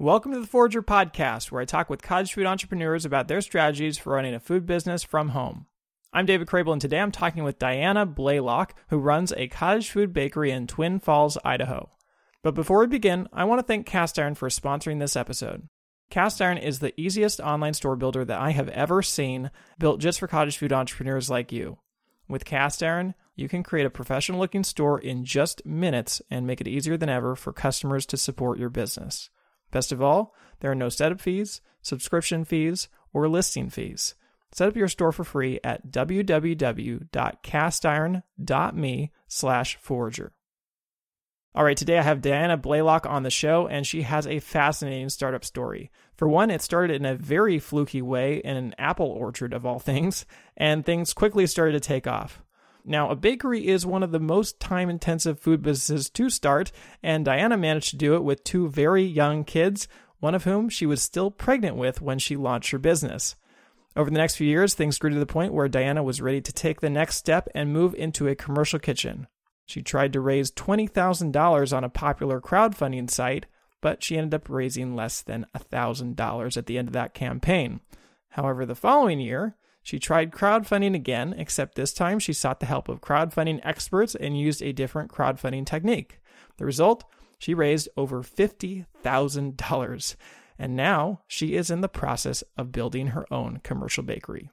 Welcome to the Forrager Podcast, where I talk with cottage food entrepreneurs about their strategies for running a food business from home. I'm David Crabill, and today I'm talking with Diana Blaylock, who runs a cottage food bakery in Twin Falls, Idaho. But before we begin, I want to thank Castiron for sponsoring this episode. Castiron is the easiest online store builder that I have ever seen, built just for cottage food entrepreneurs like you. With Castiron, you can create a professional looking store in just minutes and make it easier than ever for customers to support your business. Best of all, there are no setup fees, subscription fees, or listing fees. Set up your store for free at www.castiron.me slash forrager. All right, today I have Diana Blaylock on the show, and she has a fascinating startup story. For one, it started in a very fluky way in an apple orchard of all things, and things quickly started to take off. Now, a bakery is one of the most time intensive food businesses to start, and Diana managed to do it with two very young kids, one of whom she was still pregnant with when she launched her business. Over the next few years, things grew to the point where Diana was ready to take the next step and move into a commercial kitchen. She tried to raise $20,000 on a popular crowdfunding site, but she ended up raising less than $1,000 at the end of that campaign. However, the following year, she tried crowdfunding again, except this time she sought the help of crowdfunding experts and used a different crowdfunding technique. The result? She raised over $50,000. And now she is in the process of building her own commercial bakery.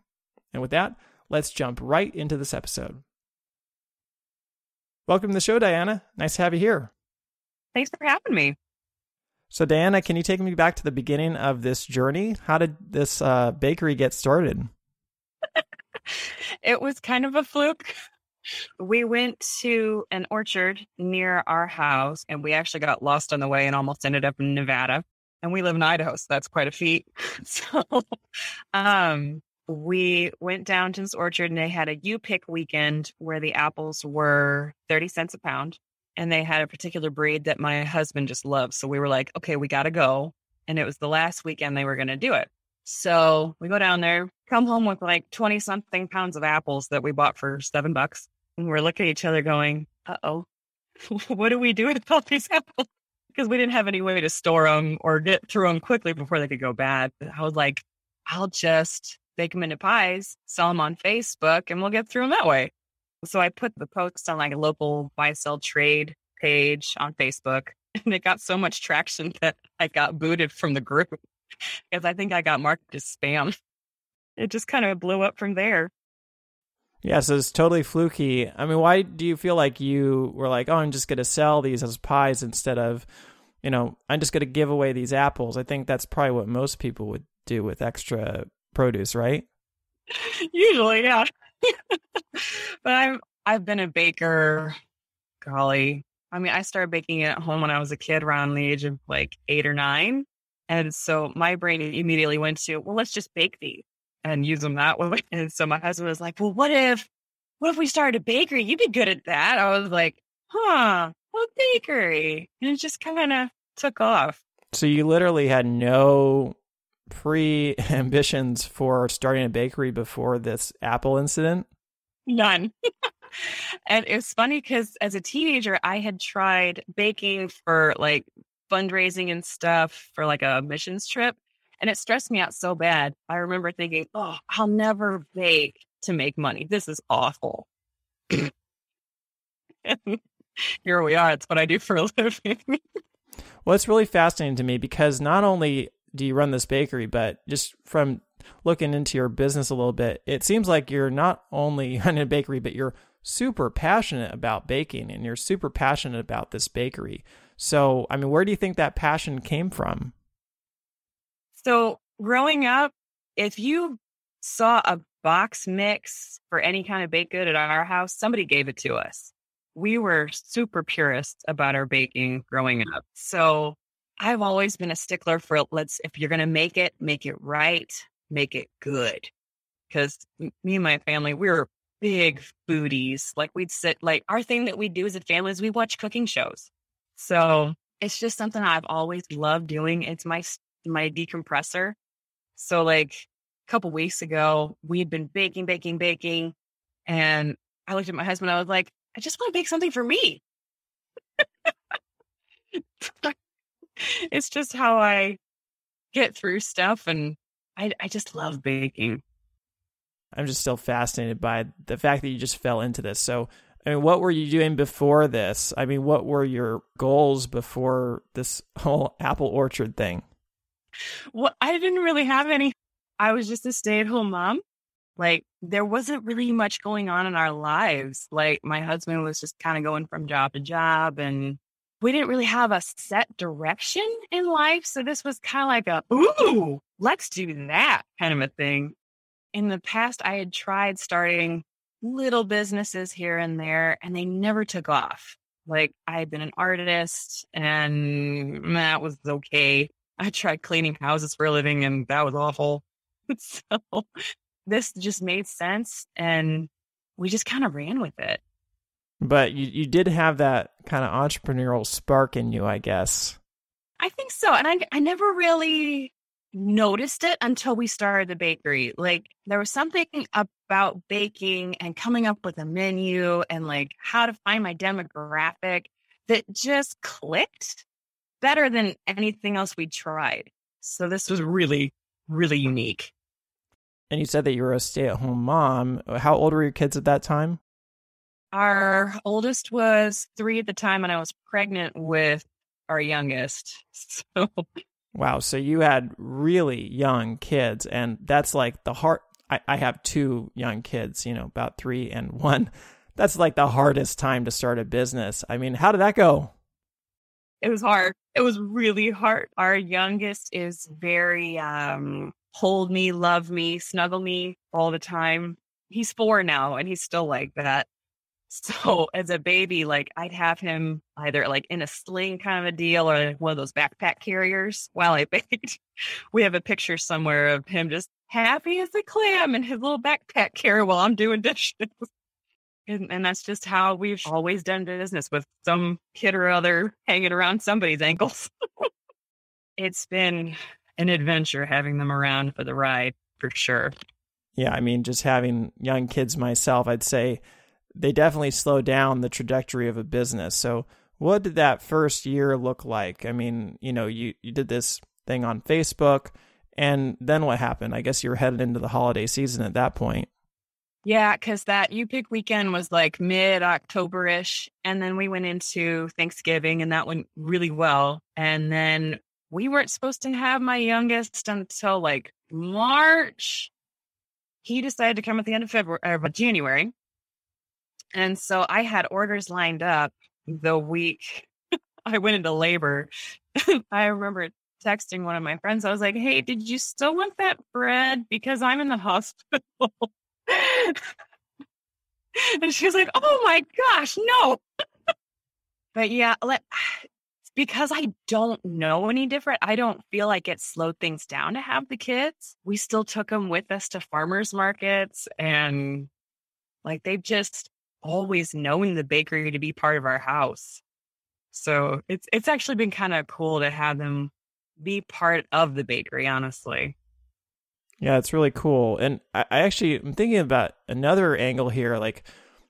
And with that, let's jump right into this episode. Welcome to the show, Diana. Nice to have you here. Thanks for having me. So, Diana, can you take me back to the beginning of this journey? How did this uh, bakery get started? It was kind of a fluke. We went to an orchard near our house and we actually got lost on the way and almost ended up in Nevada. And we live in Idaho, so that's quite a feat. So um, we went down to this orchard and they had a U pick weekend where the apples were 30 cents a pound. And they had a particular breed that my husband just loves. So we were like, okay, we got to go. And it was the last weekend they were going to do it. So we go down there, come home with like 20 something pounds of apples that we bought for seven bucks. And we're looking at each other going, uh oh, what do we do with all these apples? Because we didn't have any way to store them or get through them quickly before they could go bad. I was like, I'll just bake them into pies, sell them on Facebook, and we'll get through them that way. So I put the post on like a local buy sell trade page on Facebook, and it got so much traction that I got booted from the group because I think I got marked as spam. It just kind of blew up from there. Yeah, so it's totally fluky. I mean, why do you feel like you were like, oh, I'm just going to sell these as pies instead of, you know, I'm just going to give away these apples? I think that's probably what most people would do with extra produce, right? Usually, yeah. but I've I've been a baker, golly. I mean, I started baking at home when I was a kid, around the age of like eight or nine. And so my brain immediately went to, well, let's just bake these and use them that way. And so my husband was like, well, what if, what if we started a bakery? You'd be good at that. I was like, huh, a bakery. And it just kind of took off. So you literally had no pre ambitions for starting a bakery before this Apple incident? None. and it's funny because as a teenager, I had tried baking for like fundraising and stuff for like a missions trip. And it stressed me out so bad. I remember thinking, oh, I'll never bake to make money. This is awful. here we are. It's what I do for a living. well, it's really fascinating to me because not only do you run this bakery, but just from looking into your business a little bit, it seems like you're not only running a bakery, but you're super passionate about baking and you're super passionate about this bakery. So, I mean, where do you think that passion came from? So, growing up, if you saw a box mix for any kind of baked good at our house, somebody gave it to us. We were super purists about our baking growing up. So, I've always been a stickler for let's, if you're going to make it, make it right, make it good. Because me and my family, we were big foodies. Like we'd sit, like our thing that we do as a family is we watch cooking shows. So it's just something I've always loved doing. It's my my decompressor. So like a couple weeks ago, we had been baking, baking, baking, and I looked at my husband. I was like, I just want to bake something for me. it's just how I get through stuff. And I, I just love baking. I'm just still fascinated by the fact that you just fell into this. So, I mean, what were you doing before this? I mean, what were your goals before this whole apple orchard thing? Well, I didn't really have any. I was just a stay at home mom. Like, there wasn't really much going on in our lives. Like, my husband was just kind of going from job to job, and we didn't really have a set direction in life. So, this was kind of like a, ooh, let's do that kind of a thing. In the past, I had tried starting little businesses here and there, and they never took off. Like, I had been an artist, and mm, that was okay. I tried cleaning houses for a living, and that was awful. so, this just made sense, and we just kind of ran with it. But you, you did have that kind of entrepreneurial spark in you, I guess. I think so. And I, I never really noticed it until we started the bakery. Like there was something about baking and coming up with a menu and like how to find my demographic that just clicked better than anything else we tried. So this was really, really unique. And you said that you were a stay at home mom. Uh, how old were your kids at that time? Our oldest was three at the time, and I was pregnant with our youngest. So Wow. So you had really young kids, and that's like the hard. I, I have two young kids, you know, about three and one. That's like the hardest time to start a business. I mean, how did that go? It was hard. It was really hard. Our youngest is very um hold me, love me, snuggle me all the time. He's four now and he's still like that. So as a baby, like I'd have him either like in a sling kind of a deal or like one of those backpack carriers while I baked. We have a picture somewhere of him just happy as a clam in his little backpack carrier while I'm doing dishes. And, and that's just how we've always done business with some kid or other hanging around somebody's ankles. it's been an adventure having them around for the ride for sure. Yeah, I mean, just having young kids myself, I'd say they definitely slow down the trajectory of a business. So, what did that first year look like? I mean, you know, you, you did this thing on Facebook, and then what happened? I guess you were headed into the holiday season at that point. Yeah, because that U pick weekend was like mid October ish. And then we went into Thanksgiving and that went really well. And then we weren't supposed to have my youngest until like March. He decided to come at the end of February, uh, January. And so I had orders lined up the week I went into labor. I remember texting one of my friends. I was like, hey, did you still want that bread? Because I'm in the hospital. and she was like, oh my gosh, no. but yeah, let, because I don't know any different. I don't feel like it slowed things down to have the kids. We still took them with us to farmers markets and like they've just always known the bakery to be part of our house. So it's it's actually been kind of cool to have them be part of the bakery, honestly. Yeah, it's really cool. And I, I actually I'm thinking about another angle here. Like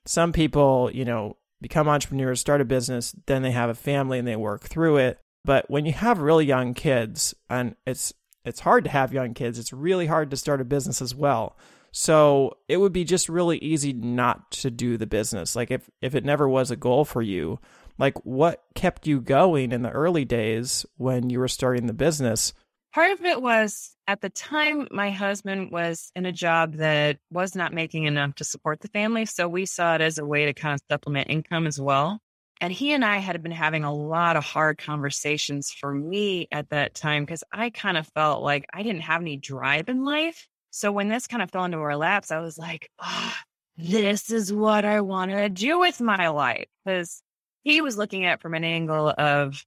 some people, you know, become entrepreneurs, start a business, then they have a family and they work through it. But when you have really young kids, and it's it's hard to have young kids, it's really hard to start a business as well. So it would be just really easy not to do the business. Like if if it never was a goal for you, like what kept you going in the early days when you were starting the business? Part of it was at the time my husband was in a job that was not making enough to support the family, so we saw it as a way to kind of supplement income as well. And he and I had been having a lot of hard conversations for me at that time because I kind of felt like I didn't have any drive in life. So when this kind of fell into our laps, I was like, oh, this is what I want to do with my life. Because he was looking at from an angle of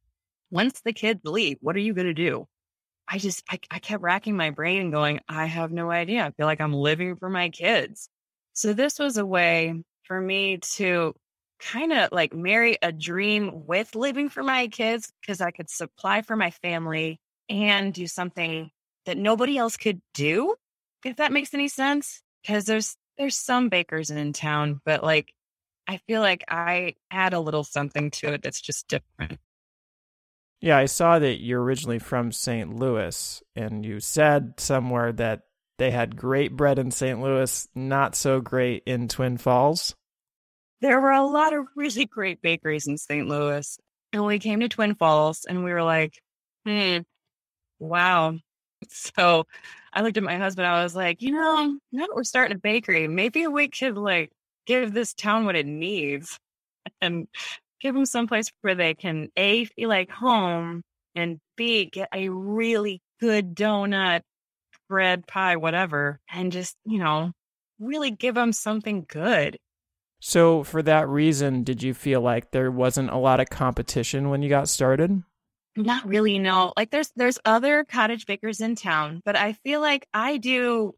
once the kids leave, what are you going to do? I just, I, I kept racking my brain and going, I have no idea. I feel like I'm living for my kids. So this was a way for me to kind of like marry a dream with living for my kids because I could supply for my family and do something that nobody else could do if that makes any sense. Because there's there's some bakers in town, but like I feel like I add a little something to it that's just different. Yeah, I saw that you're originally from St. Louis, and you said somewhere that they had great bread in St. Louis, not so great in Twin Falls. There were a lot of really great bakeries in St. Louis. And we came to Twin Falls and we were like, hmm, wow. So I looked at my husband. I was like, you know, now that we're starting a bakery, maybe we could like give this town what it needs and give them someplace where they can A, feel like home and B, get a really good donut, bread, pie, whatever, and just, you know, really give them something good. So, for that reason, did you feel like there wasn't a lot of competition when you got started? Not really, no. Like there's there's other cottage bakers in town, but I feel like I do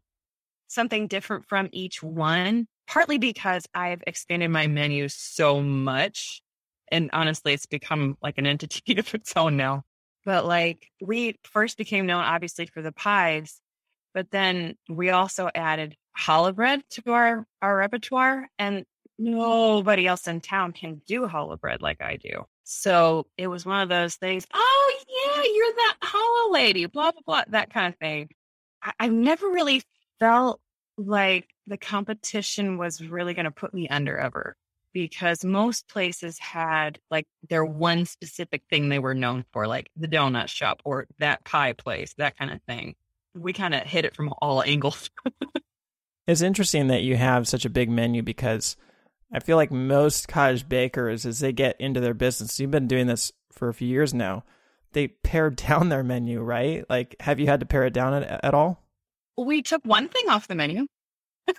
something different from each one, partly because I've expanded my menu so much. And honestly, it's become like an entity of its own now. But like we first became known obviously for the pies, but then we also added challah bread to our, our repertoire. And nobody else in town can do challah bread like I do. So it was one of those things. Oh yeah, you're that challah lady, blah blah blah, that kind of thing. I, I've never really felt like the competition was really going to put me under ever because most places had like their one specific thing they were known for, like the donut shop or that pie place, that kind of thing. We kind of hit it from all angles. it's interesting that you have such a big menu because I feel like most cottage bakers, as they get into their business, you've been doing this for a few years now, they pare down their menu, right? Like, have you had to pare it down at, at all? We took one thing off the menu.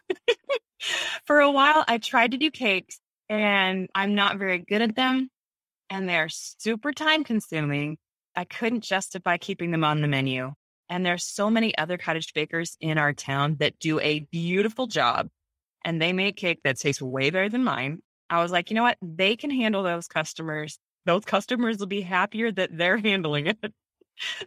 for a while, I tried to do cakes, and I'm not very good at them, and they're super time consuming. I couldn't justify keeping them on the menu. And there's so many other cottage bakers in our town that do a beautiful job and they make cake that tastes way better than mine. I was like, you know what? They can handle those customers. Those customers will be happier that they're handling it.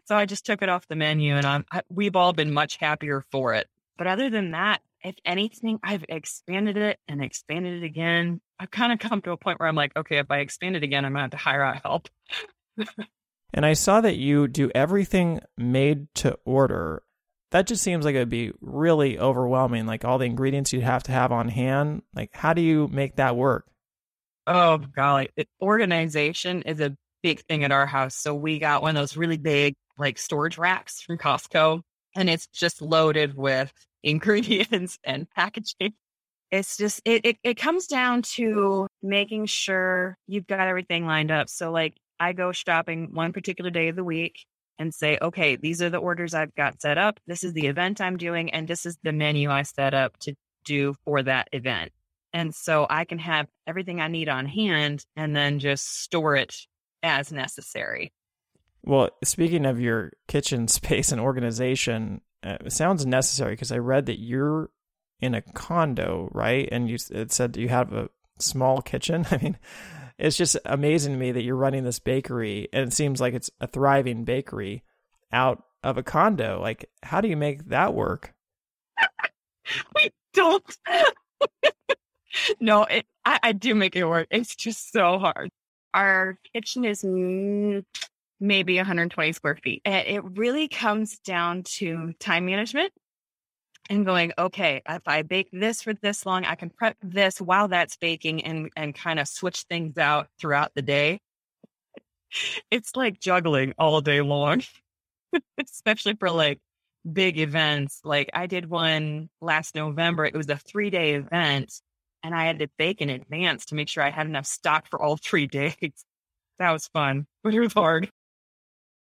so I just took it off the menu and I'm, I, we've all been much happier for it. But other than that, if anything, I've expanded it and expanded it again. I've kind of come to a point where I'm like, okay, if I expand it again, I'm going to have to hire out help. and I saw that you do everything made to order that just seems like it'd be really overwhelming. Like all the ingredients you'd have to have on hand. Like, how do you make that work? Oh, golly. It, organization is a big thing at our house. So we got one of those really big, like storage racks from Costco, and it's just loaded with ingredients and packaging. It's just, it, it, it comes down to making sure you've got everything lined up. So, like, I go shopping one particular day of the week and say, okay, these are the orders I've got set up. This is the event I'm doing, and this is the menu I set up to do for that event. And so I can have everything I need on hand and then just store it as necessary. Well, speaking of your kitchen space and organization, uh, it sounds necessary because I read that you're in a condo, right? And you it said you have a small kitchen. I mean, it's just amazing to me that you're running this bakery and it seems like it's a thriving bakery out of a condo. Like, how do you make that work? we don't. no, it, I, I do make it work. It's just so hard. Our kitchen is mm, maybe 120 square feet. And it really comes down to time management and going, okay, if I bake this for this long, I can prep this while that's baking and, and kind of switch things out throughout the day. It's like juggling all day long, especially for like big events. Like I did one last November. It was a three day event and I had to bake in advance to make sure I had enough stock for all three days. That was fun, but it was hard.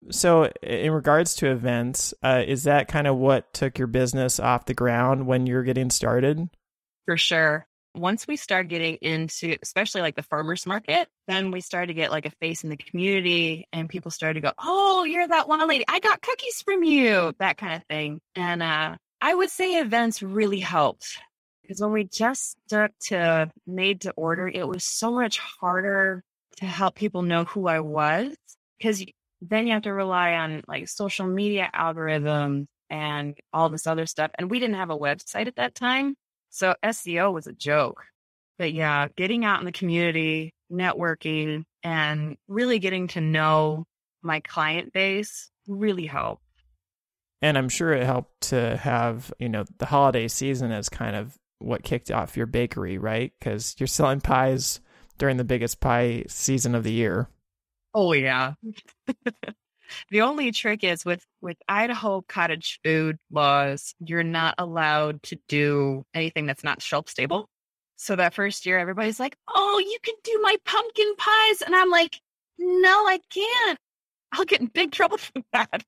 So, in regards to events, uh, is that kind of what took your business off the ground when you're getting started? For sure. Once we started getting into, especially like the farmers market, then we started to get like a face in the community, and people started to go, "Oh, you're that one lady. I got cookies from you." That kind of thing. And uh, I would say events really helped because when we just stuck to made to order, it was so much harder to help people know who I was because then you have to rely on like social media algorithms and all this other stuff. And we didn't have a website at that time. So SEO was a joke. But yeah, getting out in the community, networking, and really getting to know my client base really helped. And I'm sure it helped to have, you know, the holiday season as kind of what kicked off your bakery, right? Because you're selling pies during the biggest pie season of the year. Oh, yeah. the only trick is with, with Idaho cottage food laws, you're not allowed to do anything that's not shelf stable. So that first year, everybody's like, oh, you can do my pumpkin pies. And I'm like, no, I can't. I'll get in big trouble for that.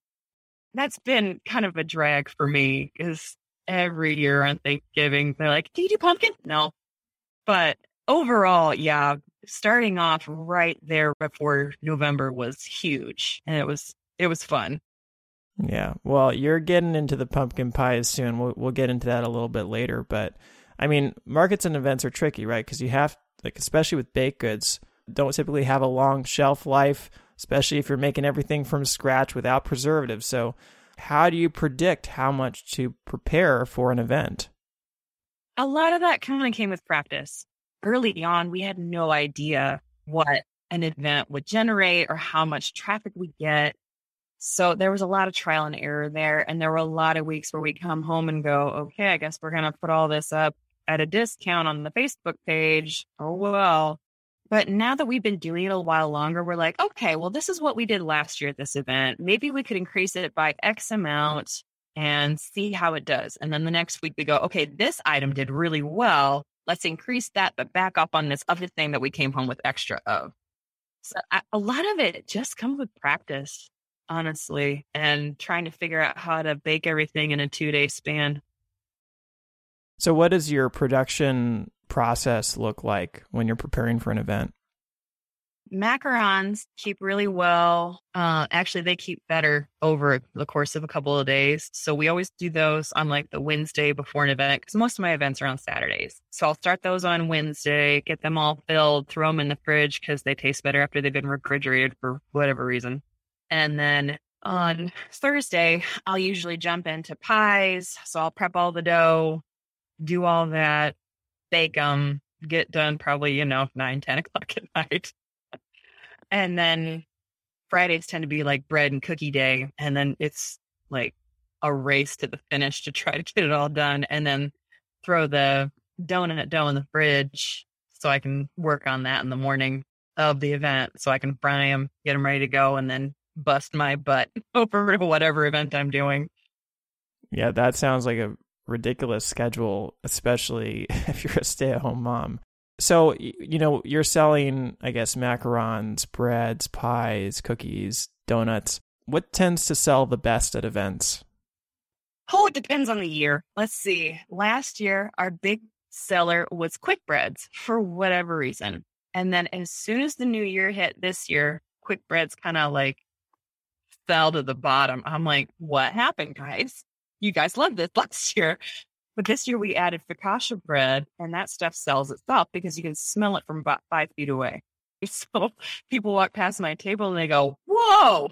That's been kind of a drag for me because every year on Thanksgiving, they're like, do you do pumpkin? No. But overall, yeah, starting off right there before November was huge and it was, it was fun. Yeah. Well, you're getting into the pumpkin pies soon. We'll, we'll get into that a little bit later. But I mean, markets and events are tricky, right? Because you have, like, especially with baked goods, don't typically have a long shelf life especially if you're making everything from scratch without preservatives. So, how do you predict how much to prepare for an event? A lot of that kind of came with practice. Early on, we had no idea what an event would generate or how much traffic we get. So there was a lot of trial and error there. And there were a lot of weeks where we come home and go, okay, I guess we're going to put all this up at a discount on the Facebook page. Oh, well, but now that we've been doing it a while longer, we're like, okay, well, this is what we did last year at this event. Maybe we could increase it by X amount and see how it does. And then the next week we go, okay, this item did really well. Let's increase that, but back up on this other thing that we came home with extra of. So I, a lot of it just comes with practice, honestly, and trying to figure out how to bake everything in a two day span. So, what does your production process look like when you're preparing for an event? Macarons keep really well. Uh, actually, they keep better over the course of a couple of days. So we always do those on like the Wednesday before an event because most of my events are on Saturdays. So I'll start those on Wednesday, get them all filled, throw them in the fridge because they taste better after they've been refrigerated for whatever reason. And then on Thursday, I'll usually jump into pies. So I'll prep all the dough, do all that, bake them, get done probably, you know, nine, 10 o'clock at night. And then Fridays tend to be like bread and cookie day. And then it's like a race to the finish to try to get it all done and then throw the donut dough in the fridge so I can work on that in the morning of the event so I can fry them, get them ready to go, and then bust my butt over whatever event I'm doing. Yeah, that sounds like a ridiculous schedule, especially if you're a stay at home mom. So, you know, you're selling, I guess, macarons, breads, pies, cookies, donuts. What tends to sell the best at events? Oh, it depends on the year. Let's see. Last year, our big seller was quick breads for whatever reason. And then as soon as the new year hit this year, quick breads kind of like fell to the bottom. I'm like, what happened, guys? you guys loved this last year. But this year we added focaccia bread, and that stuff sells itself because you can smell it from about five feet away. So people walk past my table and they go, Whoa!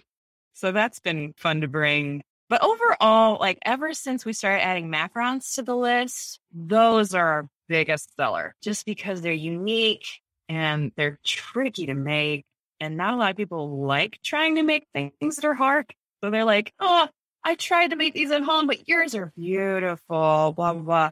So that's been fun to bring. But overall, like ever since we started adding macarons to the list, those are our biggest seller just because they're unique and they're tricky to make. And not a lot of people like trying to make things that are hard. So they're like, oh, I tried to make these at home, but yours are beautiful, blah, blah, blah.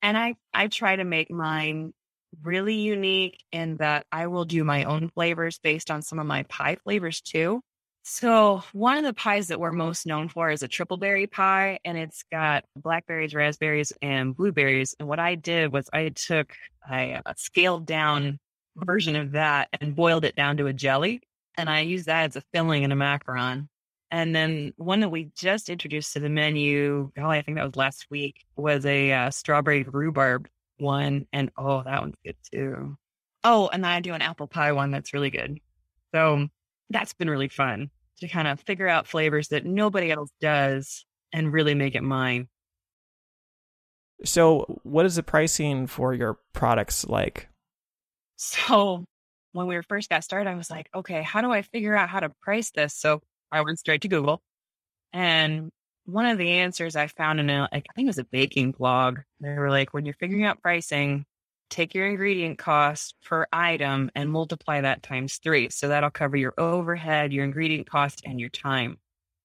And I, I try to make mine really unique in that I will do my own flavors based on some of my pie flavors too. So one of the pies that we're most known for is a triple berry pie, and it's got blackberries, raspberries, and blueberries. And what I did was I took a, scaled down version of that and boiled it down to a jelly, and I used that as a filling in a macaron. And then one that we just introduced to the menu, oh, I think that was last week, was a uh, strawberry rhubarb one. And oh, that one's good too. Oh, and then I do an apple pie one that's really good. So that's been really fun to kind of figure out flavors that nobody else does and really make it mine. So, what is the pricing for your products like? So, when we first got started, I was like, okay, how do I figure out how to price this? So, I went straight to Google. And one of the answers I found in a, I think it was a baking blog, they were like, when you're figuring out pricing, take your ingredient cost per item and multiply that times three. So that'll cover your overhead, your ingredient cost, and your time.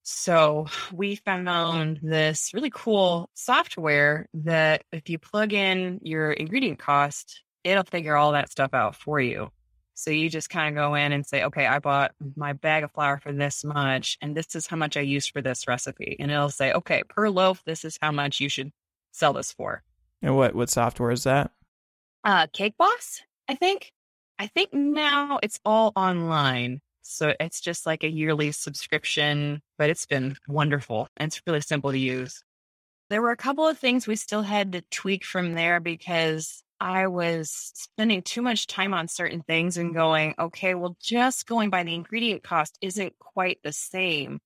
So we found this really cool software that if you plug in your ingredient cost, it'll figure all that stuff out for you. So you just kind of go in and say, okay, I bought my bag of flour for this much, and this is how much I used for this recipe. And it'll say, okay, per loaf, this is how much you should sell this for. And what what software is that? Uh, CakeBoss, I think. I think now it's all online. So it's just like a yearly subscription, but it's been wonderful. And it's really simple to use. There were a couple of things we still had to tweak from there because I was spending too much time on certain things and going, okay, well, just going by the ingredient cost isn't quite the same.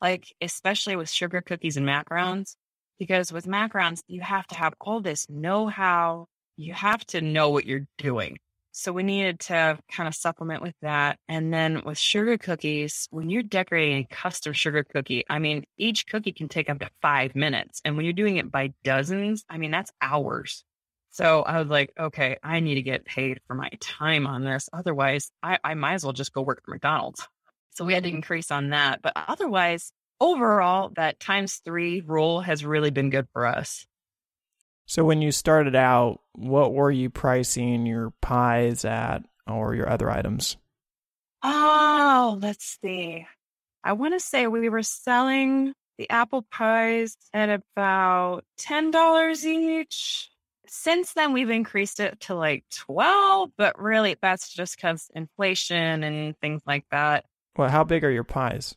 Like, especially with sugar cookies and macarons, because with macarons, you have to have all this know how, you have to know what you're doing. So we needed to kind of supplement with that. And then with sugar cookies, when you're decorating a custom sugar cookie, I mean, each cookie can take up to five minutes. And when you're doing it by dozens, I mean, that's hours. So I was like, okay, I need to get paid for my time on this. Otherwise, I, I might as well just go work at McDonald's. So we had to mm-hmm. increase on that. But otherwise, overall, that times three rule has really been good for us. So when you started out, what were you pricing your pies at or your other items? Oh, let's see. I want to say we were selling the apple pies at about $10 each. Since then, we've increased it to like 12, but really that's just because inflation and things like that. Well, how big are your pies?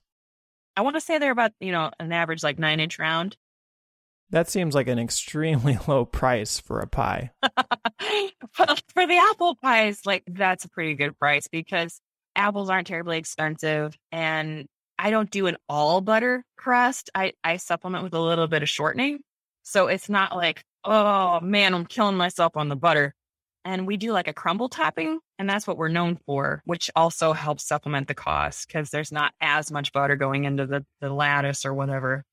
I want to say they're about, you know, an average like nine inch round. That seems like an extremely low price for a pie. for the apple pies, like that's a pretty good price because apples aren't terribly expensive and I don't do an all butter crust. I, I supplement with a little bit of shortening. So it's not like, oh man, I'm killing myself on the butter. And we do like a crumble topping, and that's what we're known for, which also helps supplement the cost because there's not as much butter going into the, the lattice or whatever.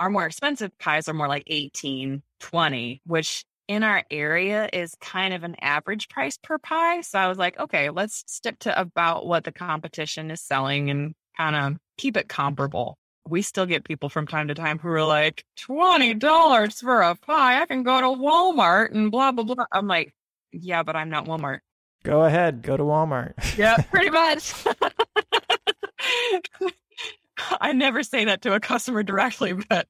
Our more expensive pies are more like 18, 20, which in our area is kind of an average price per pie. So I was like, okay, let's stick to about what the competition is selling and kind of keep it comparable we still get people from time to time who are like, $20 for a pie. I can go to Walmart and blah, blah, blah. I'm like, yeah, but I'm not Walmart. Go ahead, go to Walmart. yeah, pretty much. I never say that to a customer directly, but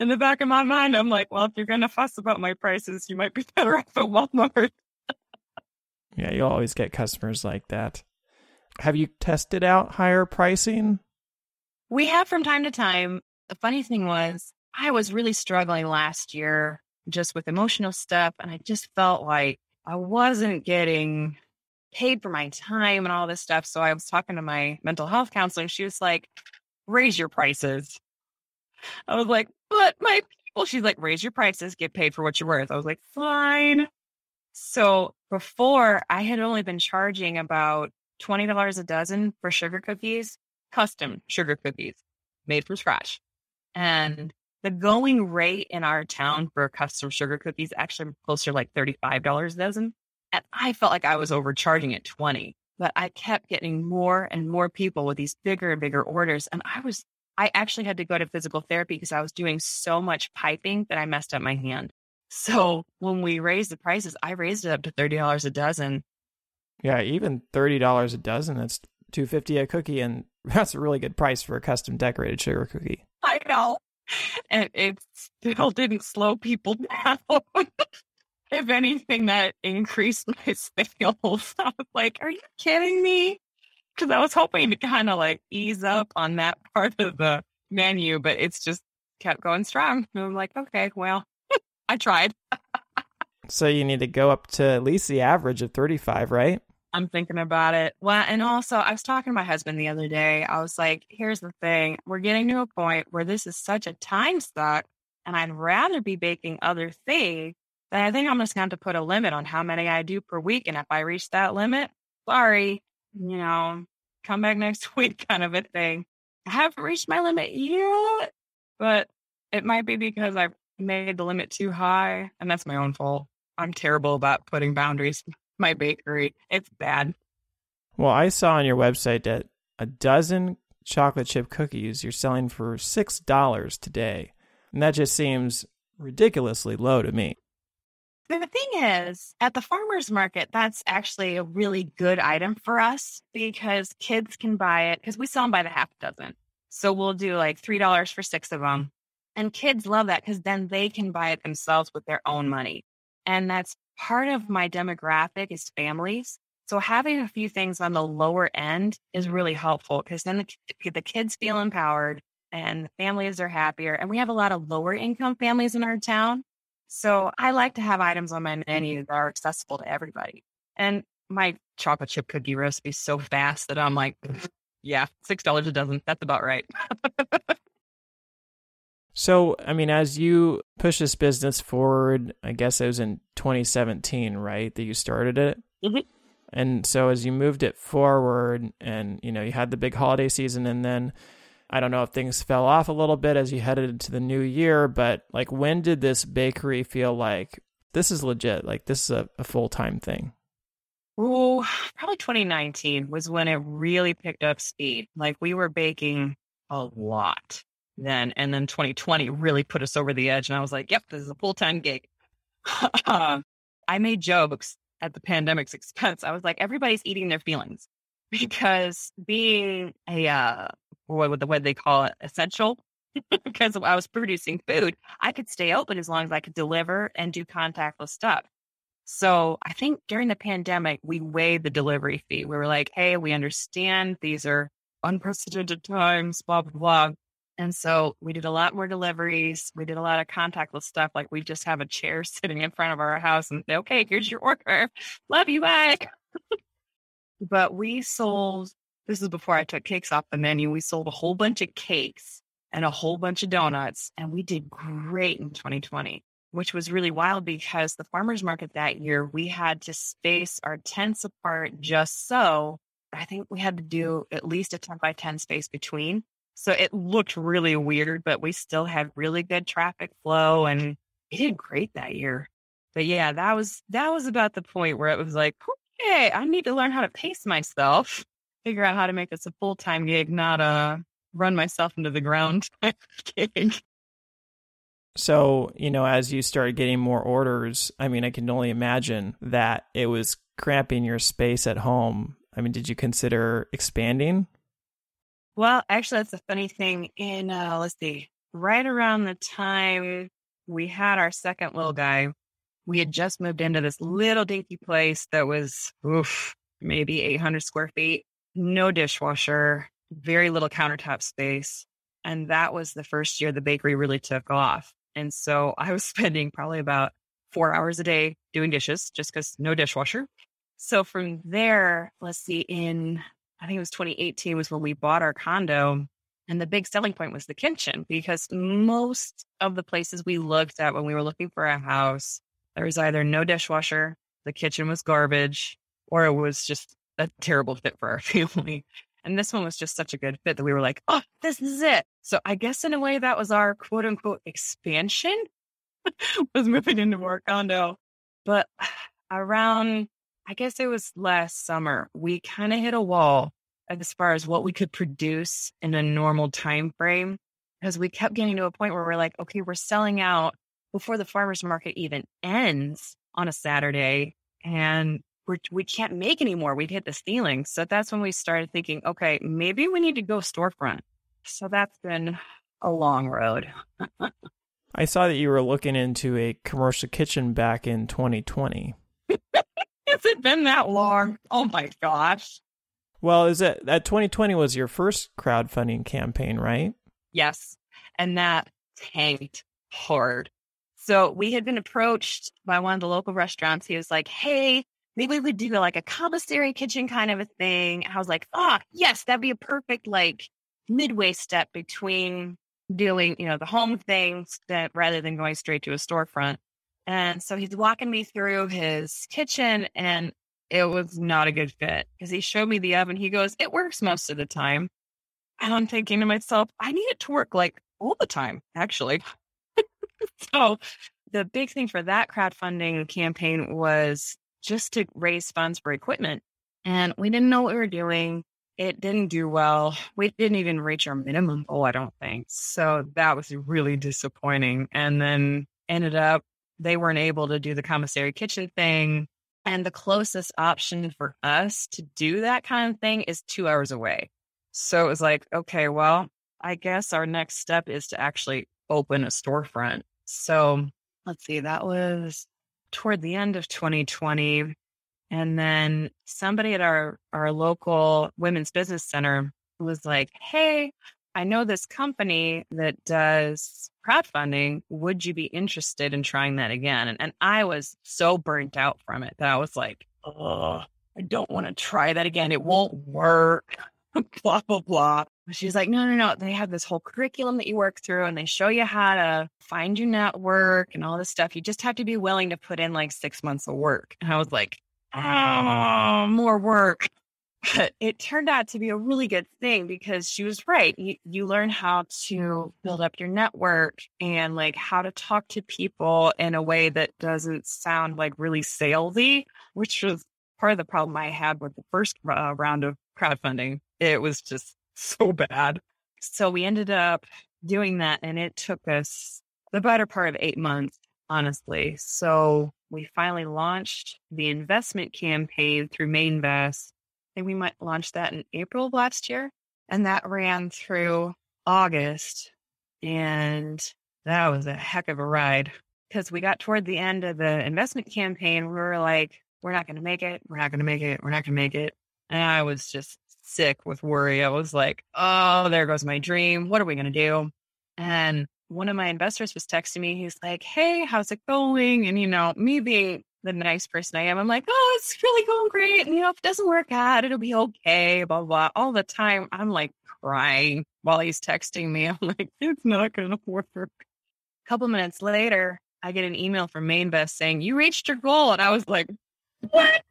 in the back of my mind, I'm like, well, if you're going to fuss about my prices, you might be better off at Walmart. yeah, you'll always get customers like that. Have you tested out higher pricing? We have from time to time. The funny thing was, I was really struggling last year just with emotional stuff. And I just felt like I wasn't getting paid for my time and all this stuff. So I was talking to my mental health counselor. and She was like, raise your prices. I was like, but my people, she's like, raise your prices, get paid for what you're worth. I was like, fine. So before I had only been charging about $20 a dozen for sugar cookies custom sugar cookies made from scratch. And the going rate in our town for custom sugar cookies actually closer like $35 a dozen. And I felt like I was overcharging at 20, but I kept getting more and more people with these bigger and bigger orders. And I was, I actually had to go to physical therapy because I was doing so much piping that I messed up my hand. So when we raised the prices, I raised it up to $30 a dozen. Yeah, even $30 a dozen, that's 250 a cookie and that's a really good price for a custom decorated sugar cookie. I know. And it still didn't slow people down. if anything, that increased my sales. I was like, are you kidding me? Because I was hoping to kind of like ease up on that part of the menu, but it's just kept going strong. And I'm like, okay, well, I tried. so you need to go up to at least the average of 35, right? I'm thinking about it. Well, and also I was talking to my husband the other day. I was like, here's the thing. We're getting to a point where this is such a time suck and I'd rather be baking other things that I think I'm just going to put a limit on how many I do per week. And if I reach that limit, sorry, you know, come back next week kind of a thing. I haven't reached my limit yet, but it might be because I've made the limit too high and that's my own fault. I'm terrible about putting boundaries. My bakery, it's bad. Well, I saw on your website that a dozen chocolate chip cookies you're selling for $6 today. And that just seems ridiculously low to me. The thing is, at the farmer's market, that's actually a really good item for us because kids can buy it because we sell them by the half dozen. So we'll do like $3 for six of them. And kids love that because then they can buy it themselves with their own money. And that's part of my demographic is families. So having a few things on the lower end is really helpful because then the, the kids feel empowered and the families are happier. And we have a lot of lower income families in our town. So I like to have items on my menu that are accessible to everybody. And my chocolate chip cookie recipe is so fast that I'm like, mm, yeah, $6 a dozen. That's about right. so, I mean, as you push this business forward, I guess it was in 2017, right? That you started it? Mm-hmm. And so as you moved it forward and, you know, you had the big holiday season and then I don't know if things fell off a little bit as you headed into the new year, but like when did this bakery feel like this is legit? Like this is a, a full time thing? Oh, probably 2019 was when it really picked up speed. Like we were baking a lot then. And then 2020 really put us over the edge. And I was like, yep, this is a full time gig. I made jokes at the pandemic's expense. I was like, everybody's eating their feelings because being a, uh, what would the way they call it, essential, because I was producing food, I could stay open as long as I could deliver and do contactless stuff. So I think during the pandemic, we waived the delivery fee. We were like, hey, we understand these are unprecedented times, blah, blah, blah. And so we did a lot more deliveries. We did a lot of contactless stuff. Like we just have a chair sitting in front of our house and say, okay, here's your order. Love you, bye. but we sold, this is before I took cakes off the menu. We sold a whole bunch of cakes and a whole bunch of donuts. And we did great in 2020, which was really wild because the farmer's market that year, we had to space our tents apart just so I think we had to do at least a 10 by 10 space between so it looked really weird, but we still had really good traffic flow and we did great that year. But yeah, that was that was about the point where it was like, okay, I need to learn how to pace myself, figure out how to make this a full time gig, not a run myself into the ground gig. So, you know, as you started getting more orders, I mean, I can only imagine that it was cramping your space at home. I mean, did you consider expanding well, actually, that's a funny thing. In uh, let's see, right around the time we had our second little guy, we had just moved into this little dinky place that was oof, maybe 800 square feet, no dishwasher, very little countertop space. And that was the first year the bakery really took off. And so I was spending probably about four hours a day doing dishes just because no dishwasher. So from there, let's see, in I think it was 2018 was when we bought our condo. And the big selling point was the kitchen because most of the places we looked at when we were looking for a house, there was either no dishwasher, the kitchen was garbage, or it was just a terrible fit for our family. And this one was just such a good fit that we were like, oh, this is it. So I guess in a way that was our quote unquote expansion was moving into our condo. But around I guess it was last summer, we kind of hit a wall as far as what we could produce in a normal time frame because we kept getting to a point where we're like, okay, we're selling out before the farmers market even ends on a Saturday and we're, we can't make anymore. We've hit the ceiling. So that's when we started thinking, okay, maybe we need to go storefront. So that's been a long road. I saw that you were looking into a commercial kitchen back in 2020. Has it been that long? Oh my gosh. Well, is it that 2020 was your first crowdfunding campaign, right? Yes. And that tanked hard. So we had been approached by one of the local restaurants. He was like, Hey, maybe we would do like a commissary kitchen kind of a thing. I was like, Ah, oh, yes, that'd be a perfect like midway step between doing, you know, the home things that rather than going straight to a storefront. And so he's walking me through his kitchen and it was not a good fit because he showed me the oven. He goes, it works most of the time. And I'm thinking to myself, I need it to work like all the time, actually. so the big thing for that crowdfunding campaign was just to raise funds for equipment. And we didn't know what we were doing. It didn't do well. We didn't even reach our minimum goal, I don't think. So that was really disappointing. And then ended up, they weren't able to do the commissary kitchen thing. And the closest option for us to do that kind of thing is two hours away. So it was like, okay, well, I guess our next step is to actually open a storefront. So let's see, that was toward the end of 2020. And then somebody at our, our local women's business center was like, Hey, I know this company that does crowdfunding. Would you be interested in trying that again? And, and I was so burnt out from it that I was like, Oh, I don't want to try that again. It won't work. blah, blah, blah. She's like, no, no, no. They have this whole curriculum that you work through and they show you how to find your network and all this stuff. You just have to be willing to put in like six months of work. And I was like, oh, more work. But it turned out to be a really good thing because she was right. You, you learn how to build up your network and like how to talk to people in a way that doesn't sound like really salesy, which was part of the problem I had with the first uh, round of crowdfunding. It was just so bad. So we ended up doing that and it took us the better part of eight months, honestly. So we finally launched the investment campaign through Mainvest. Think we might launch that in April of last year. And that ran through August. And that was a heck of a ride because we got toward the end of the investment campaign. We were like, we're not going to make it. We're not going to make it. We're not going to make it. And I was just sick with worry. I was like, oh, there goes my dream. What are we going to do? And one of my investors was texting me. He's like, hey, how's it going? And, you know, me being the nice person I am, I'm like, oh, it's really going great. And, you know, if it doesn't work out, it'll be okay, blah, blah. All the time, I'm like crying while he's texting me. I'm like, it's not going to work. A couple minutes later, I get an email from Mainvest saying, you reached your goal. And I was like, what?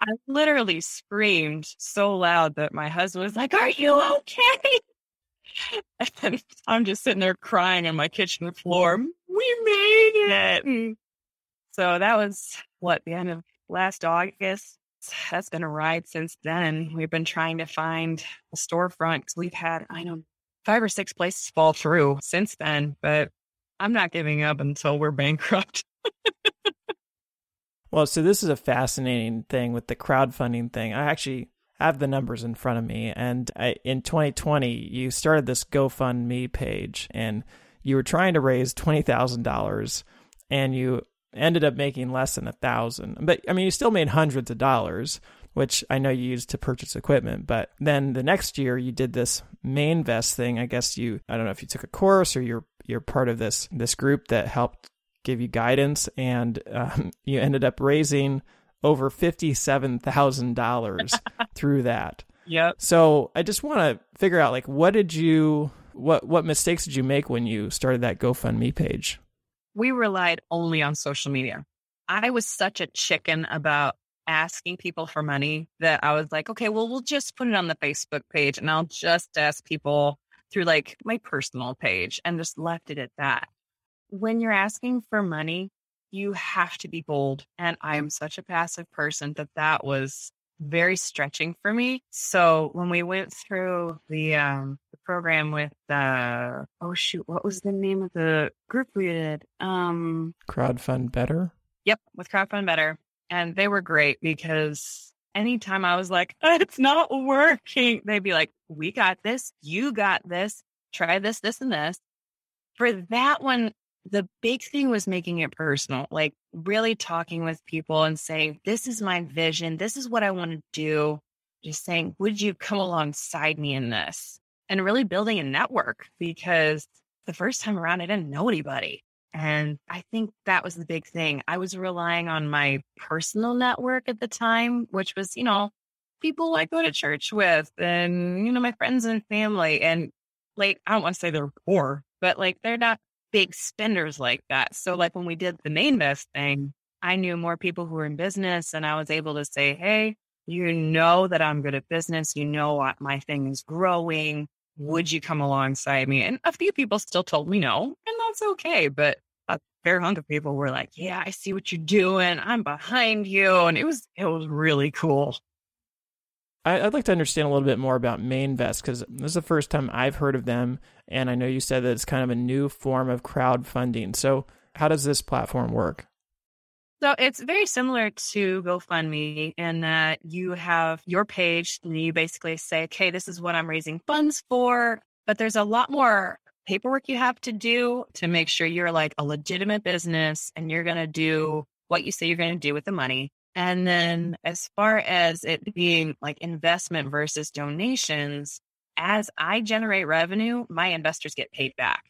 I literally screamed so loud that my husband was like, Are you okay? And I'm just sitting there crying on my kitchen floor. We made it. So that was what the end of last August. That's been a ride since then. We've been trying to find a storefront because we've had, I don't know, five or six places fall through since then, but I'm not giving up until we're bankrupt. Well, so this is a fascinating thing with the crowdfunding thing. I actually have the numbers in front of me, and I, in 2020, you started this GoFundMe page, and you were trying to raise twenty thousand dollars, and you ended up making less than a thousand. But I mean, you still made hundreds of dollars, which I know you used to purchase equipment. But then the next year, you did this Mainvest thing. I guess you, I don't know if you took a course or you're you're part of this this group that helped give you guidance, and um, you ended up raising over $57,000 through that. Yep. So I just want to figure out like what did you what what mistakes did you make when you started that GoFundMe page? We relied only on social media. I was such a chicken about asking people for money that I was like, okay, well, we'll just put it on the Facebook page and I'll just ask people through like my personal page and just left it at that when you're asking for money, you have to be bold. And I am such a passive person that that was very stretching for me. So when we went through the um the program with the oh shoot, what was the name of the group we did? Um Crowdfund Better. Yep, with Crowdfund Better. And they were great because anytime I was like, it's not working, they'd be like, We got this, you got this, try this, this, and this. For that one, the big thing was making it personal, like really talking with people and saying, This is my vision. This is what I want to do. Just saying, Would you come alongside me in this? And really building a network because the first time around, I didn't know anybody. And I think that was the big thing. I was relying on my personal network at the time, which was, you know, people I go to church with and, you know, my friends and family. And like, I don't want to say they're poor, but like they're not big spenders like that. So like when we did the Mainvest thing, I knew more people who were in business and I was able to say, Hey, you know that I'm good at business. You know what my thing is growing. Would you come alongside me? And a few people still told me no, and that's okay. But a fair hunk of people were like, "Yeah, I see what you're doing. I'm behind you," and it was it was really cool. I'd like to understand a little bit more about Mainvest because this is the first time I've heard of them, and I know you said that it's kind of a new form of crowdfunding. So, how does this platform work? So it's very similar to GoFundMe in that you have your page and you basically say, okay, this is what I'm raising funds for. But there's a lot more paperwork you have to do to make sure you're like a legitimate business and you're going to do what you say you're going to do with the money. And then as far as it being like investment versus donations, as I generate revenue, my investors get paid back.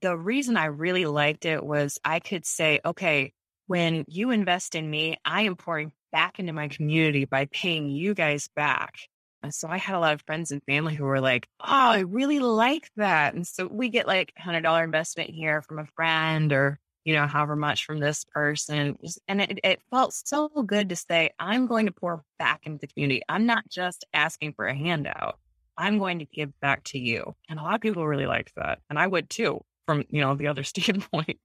The reason I really liked it was I could say, okay, when you invest in me, I am pouring back into my community by paying you guys back. And so I had a lot of friends and family who were like, Oh, I really like that. And so we get like a hundred dollar investment here from a friend or, you know, however much from this person. And it, it felt so good to say, I'm going to pour back into the community. I'm not just asking for a handout. I'm going to give back to you. And a lot of people really liked that. And I would too, from, you know, the other standpoint.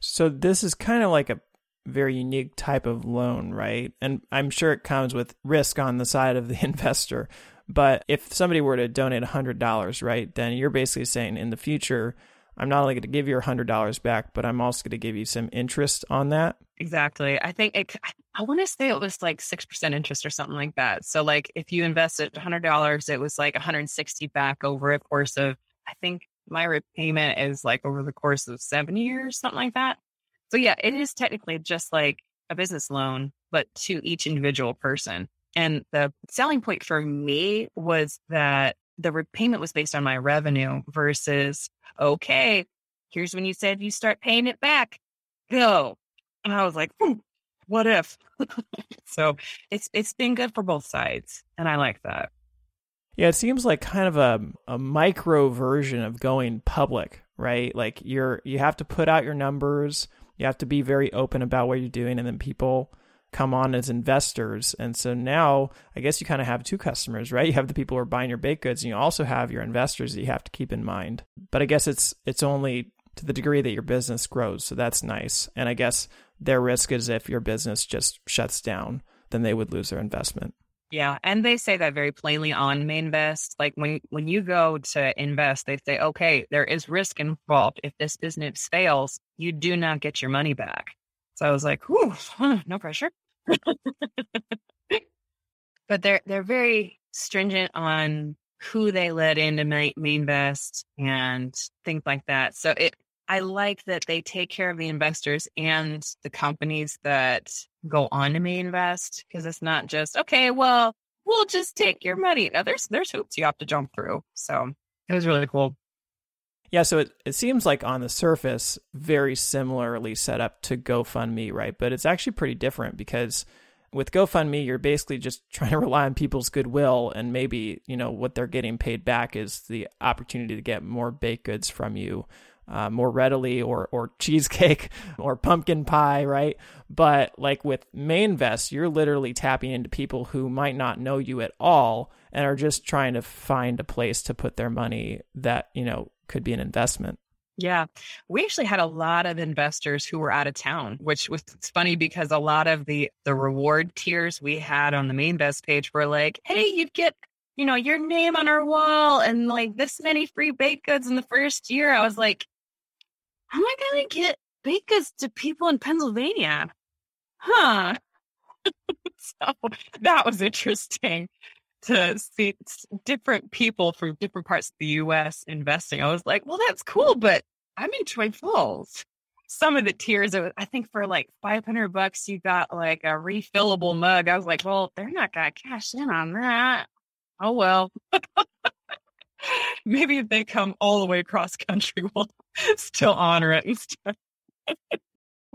So this is kind of like a very unique type of loan, right? And I'm sure it comes with risk on the side of the investor. But if somebody were to donate $100, right, then you're basically saying in the future, I'm not only going to give you $100 back, but I'm also going to give you some interest on that. Exactly. I think it, I want to say it was like 6% interest or something like that. So, like, if you invested $100, it was like 160 back over a course of, I think my repayment is like over the course of seven years, something like that. So yeah, it is technically just like a business loan, but to each individual person. And the selling point for me was that the repayment was based on my revenue versus, okay, here's when you said you start paying it back. Go. And I was like, what if? so it's it's been good for both sides. And I like that. Yeah, it seems like kind of a, a micro version of going public, right? Like you're you have to put out your numbers, you have to be very open about what you're doing, and then people come on as investors. And so now I guess you kind of have two customers, right? You have the people who are buying your baked goods, and you also have your investors that you have to keep in mind. But I guess it's it's only to the degree that your business grows, so that's nice. And I guess their risk is if your business just shuts down, then they would lose their investment. Yeah, and they say that very plainly on Mainvest. Like when when you go to invest, they say, okay, there is risk involved. If this business fails, you do not get your money back. So I was like, whew, no pressure. But they're they're very stringent on who they let into Mainvest and things like that. So it I like that they take care of the investors and the companies that go on to Mainvest because it's not just okay. Well, we'll just take your money. Now there's there's hoops you have to jump through. So it was really cool. Yeah, so it, it seems like on the surface, very similarly set up to GoFundMe, right? But it's actually pretty different because with GoFundMe, you're basically just trying to rely on people's goodwill, and maybe you know what they're getting paid back is the opportunity to get more baked goods from you uh, more readily or or cheesecake or pumpkin pie, right? But like with Mainvest, you're literally tapping into people who might not know you at all and are just trying to find a place to put their money that, you know, could be an investment. Yeah. We actually had a lot of investors who were out of town, which was funny because a lot of the the reward tiers we had on the Mainvest page were like, hey, you'd get you know, your name on our wall and like this many free baked goods in the first year. I was like, how am I going to get baked goods to people in Pennsylvania? Huh. so that was interesting to see different people from different parts of the US investing. I was like, well, that's cool, but I'm in Twin Falls. Some of the tiers, I think for like 500 bucks, you got like a refillable mug. I was like, well, they're not going to cash in on that. Oh, well. maybe if they come all the way across country, we'll still honor it and stuff.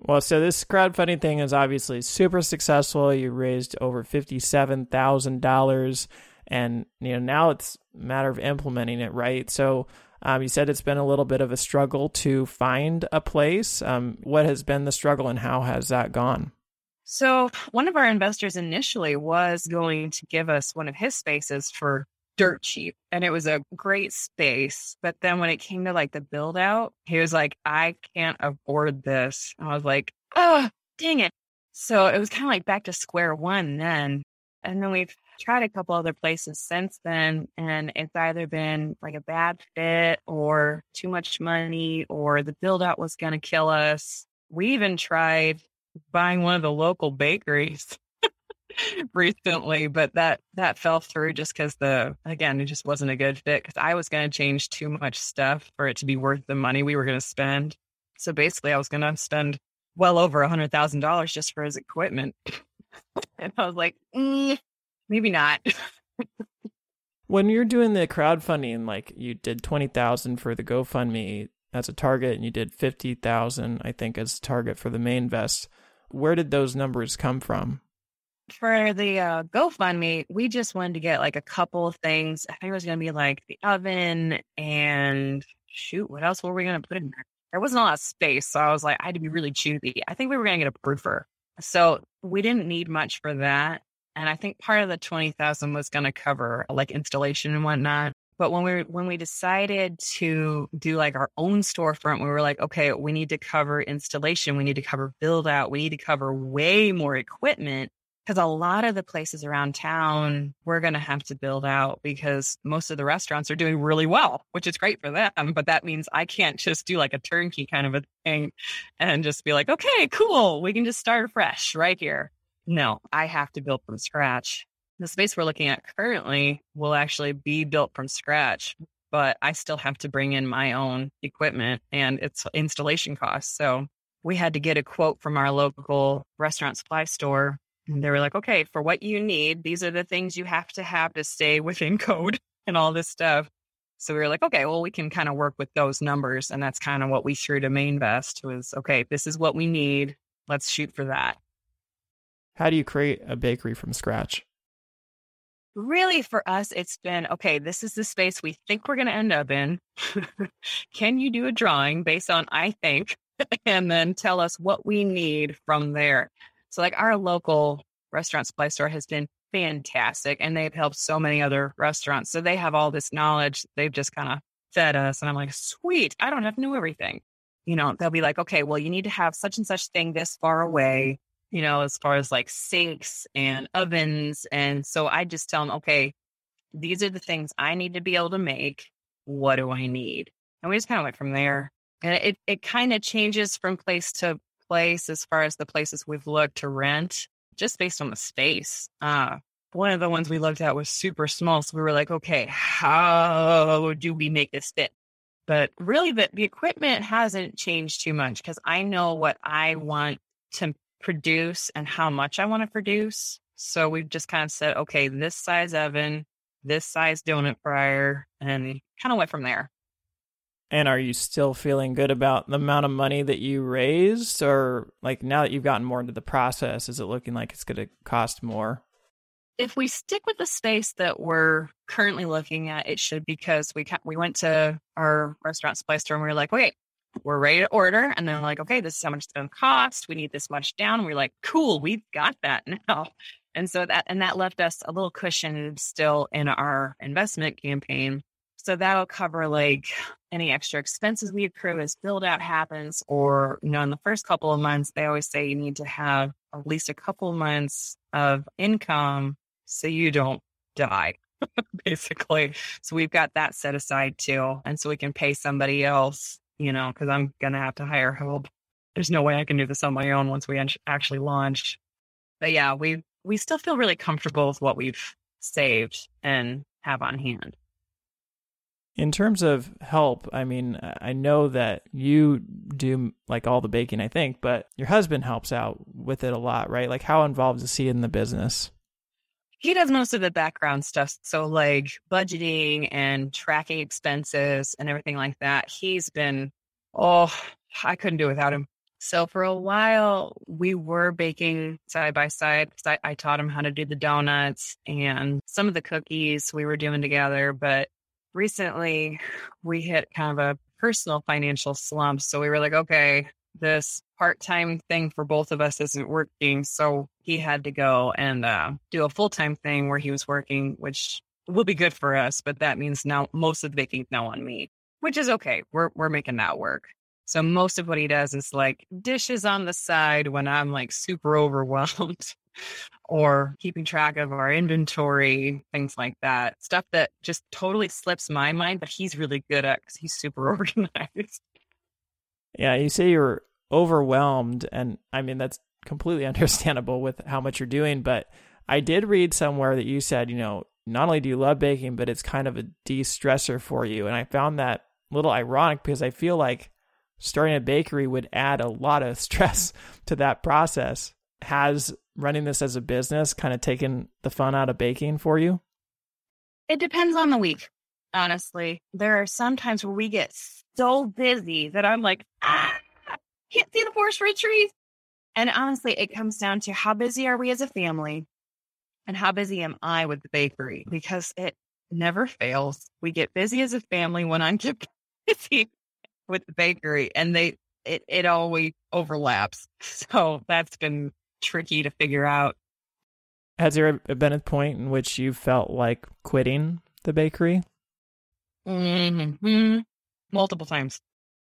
Well, so this crowdfunding thing is obviously super successful. You raised over fifty-seven thousand dollars, and you know now it's a matter of implementing it, right? So, um, you said it's been a little bit of a struggle to find a place. Um, what has been the struggle, and how has that gone? So, one of our investors initially was going to give us one of his spaces for dirt cheap and it was a great space. But then when it came to like the build out, he was like, I can't afford this. I was like, oh, dang it. So it was kind of like back to square one then. And then we've tried a couple other places since then, and it's either been like a bad fit or too much money or the build out was going to kill us. We even tried buying one of the local bakeries recently, but that that fell through just because the again it just wasn't a good fit because I was going to change too much stuff for it to be worth the money we were going to spend. So basically, I was going to spend well over a hundred thousand dollars just for his equipment, and I was like, mm, maybe not. when you're doing the crowdfunding, like you did twenty thousand for the GoFundMe as a target, and you did fifty thousand, I think, as a target for the Mainvest. Where did those numbers come from? For the uh, GoFundMe, we just wanted to get like a couple of things. I think it was going to be like the oven and shoot, what else were we going to put in there? There wasn't a lot of space. So I was like, I had to be really choosy. I think we were going to get a proofer. So we didn't need much for that. And I think part of the 20,000 was going to cover like installation and whatnot. But when we when we decided to do like our own storefront, we were like, okay, we need to cover installation, we need to cover build out, we need to cover way more equipment because a lot of the places around town we're going to have to build out because most of the restaurants are doing really well, which is great for them. But that means I can't just do like a turnkey kind of a thing and just be like, okay, cool, we can just start fresh right here. No, I have to build from scratch. The space we're looking at currently will actually be built from scratch, but I still have to bring in my own equipment and it's installation costs. So we had to get a quote from our local restaurant supply store and they were like, okay, for what you need, these are the things you have to have to stay within code and all this stuff. So we were like, okay, well, we can kind of work with those numbers. And that's kind of what we threw to Mainvest was, okay, this is what we need. Let's shoot for that. How do you create a bakery from scratch? Really, for us, it's been okay, this is the space we think we're going to end up in. can you do a drawing based on I think, and then tell us what we need from there? So like our local restaurant supply store has been fantastic and they've helped so many other restaurants. So they have all this knowledge. They've just kind of fed us. And I'm like, sweet, I don't have to know everything. You know, they'll be like, okay, well, you need to have such and such thing this far away, you know, as far as like sinks and ovens. And so I just tell them, okay, these are the things I need to be able to make. What do I need? And we just kind of went from there. And it, it kind of changes from place to place as far as the places we've looked to rent, just based on the space. Uh, one of the ones we looked at was super small. So we were like, okay, how do we make this fit? But really, the, the equipment hasn't changed too much because I know what I want to produce and how much I want to produce. So we've just kind of said, okay, this size oven, this size donut fryer, and kind of went from there. And are you still feeling good about the amount of money that you raised? Or like now that you've gotten more into the process, is it looking like it's going to cost more? If we stick with the space that we're currently looking at, it should because we we went to our restaurant supply store and we were like, okay, we're ready to order. And they're like, okay, this is how much it's going to cost. We need this much down. And we're like, cool, we've got that now. And so that, and that left us a little cushion still in our investment campaign so that'll cover like any extra expenses we accrue as build out happens, or, you know, in the first couple of months, they always say you need to have at least a couple months of income so you don't die, basically. So we've got that set aside too. And so we can pay somebody else, you know, because I'm going to have to hire help. There's no way I can do this on my own once we actually launch. But yeah, we we still feel really comfortable with what we've saved and have on hand. In terms of help, I mean, I know that you do like all the baking, I think, but your husband helps out with it a lot, right? Like, how involved is he in the business? He does most of the background stuff. So, like budgeting and tracking expenses and everything like that. He's been, oh, I couldn't do without him. So, for a while, we were baking side by side I, I taught him how to do the donuts and some of the cookies we were doing together. But recently we hit kind of a personal financial slump. So we were like, okay, this part time thing for both of us isn't working. So he had to go and uh, do a full time thing where he was working, which will be good for us, but that means now most of the baking's now on me, which is okay. We're we're making that work. So most of what he does is like dishes on the side when I'm like super overwhelmed or keeping track of our inventory, things like that. Stuff that just totally slips my mind, but he's really good at because he's super organized. Yeah, you say you're overwhelmed, and I mean, that's completely understandable with how much you're doing. But I did read somewhere that you said, you know, not only do you love baking, but it's kind of a de stressor for you. And I found that a little ironic because I feel like starting a bakery would add a lot of stress to that process. Has running this as a business kind of taken the fun out of baking for you? It depends on the week, honestly. There are some times where we get so busy that I'm like, ah, can't see the forest for the trees. And honestly, it comes down to how busy are we as a family and how busy am I with the bakery because it never fails. We get busy as a family when I'm busy with the bakery and they it, it always overlaps. So that's been tricky to figure out. Has there been a point in which you felt like quitting the bakery? Mm-hmm. Multiple times.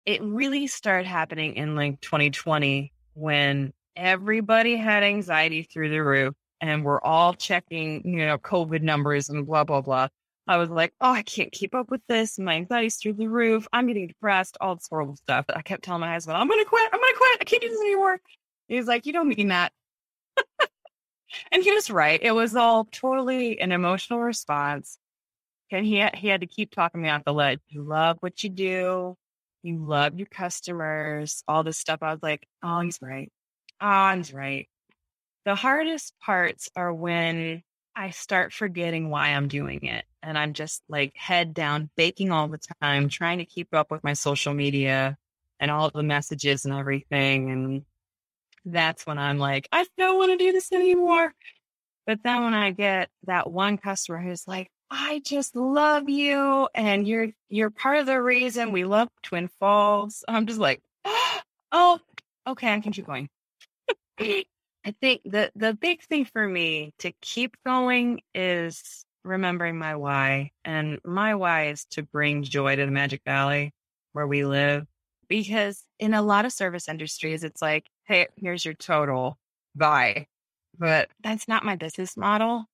It really started happening in like 2020 when everybody had anxiety through the roof and we're all checking, you know, COVID numbers and blah, blah, blah. I was like, oh, I can't keep up with this. My anxiety's through the roof. I'm getting depressed, all this horrible stuff. But I kept telling my husband, I'm going to quit. I'm going to quit. I can't do this anymore. He's like, you don't mean that. and he was right. It was all totally an emotional response. And he had, he had to keep talking me off the ledge. You love what you do. You love your customers, all this stuff. I was like, oh, he's right. Oh, he's right. The hardest parts are when I start forgetting why I'm doing it. And I'm just like head down, baking all the time, trying to keep up with my social media and all the messages and everything. And that's when I'm like, I don't want to do this anymore. But then when I get that one customer who's like, I just love you and you're you're part of the reason we love Twin Falls. I'm just like, oh, okay, I can keep going. I think the the big thing for me to keep going is remembering my why. And my why is to bring joy to the Magic Valley where we live. Because in a lot of service industries, it's like, hey, here's your total. Bye. But that's not my business model.